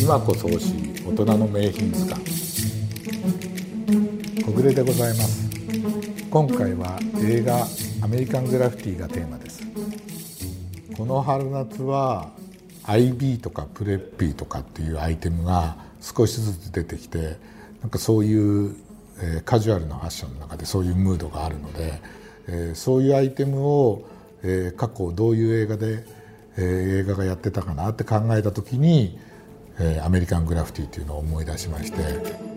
今こそ欲しい大人の名品図鑑。小暮でございます。今回は映画アメリカングラフィティがテーマです。この春夏は IB とかプレッピーとかっていうアイテムが少しずつ出てきてなんかそういう、え、カジュアルなファッションの中でそういうムードがあるので、え、そういうアイテムを、え、過去どういう映画で、え、映画がやってたかなって考えた時に、えー、アメリカングラフィティというのを思い出しまして。